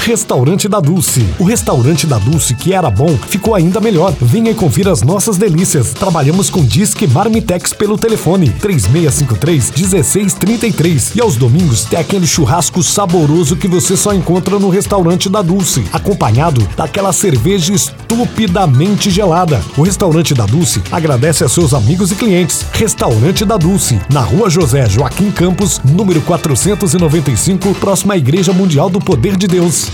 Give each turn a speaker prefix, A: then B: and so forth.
A: Restaurante da Dulce. O restaurante da Dulce, que era bom, ficou ainda melhor. Venha e confira as nossas delícias. Trabalhamos com Disque Marmitex pelo telefone 3653 1633. E aos domingos tem aquele churrasco saboroso que você só encontra no restaurante da Dulce, acompanhado daquela cerveja estupidamente gelada. O restaurante da Dulce agradece a seus amigos e clientes. Restaurante da Dulce, na rua José Joaquim Campos, número 495, próximo à Igreja Mundial do Poder de Deus.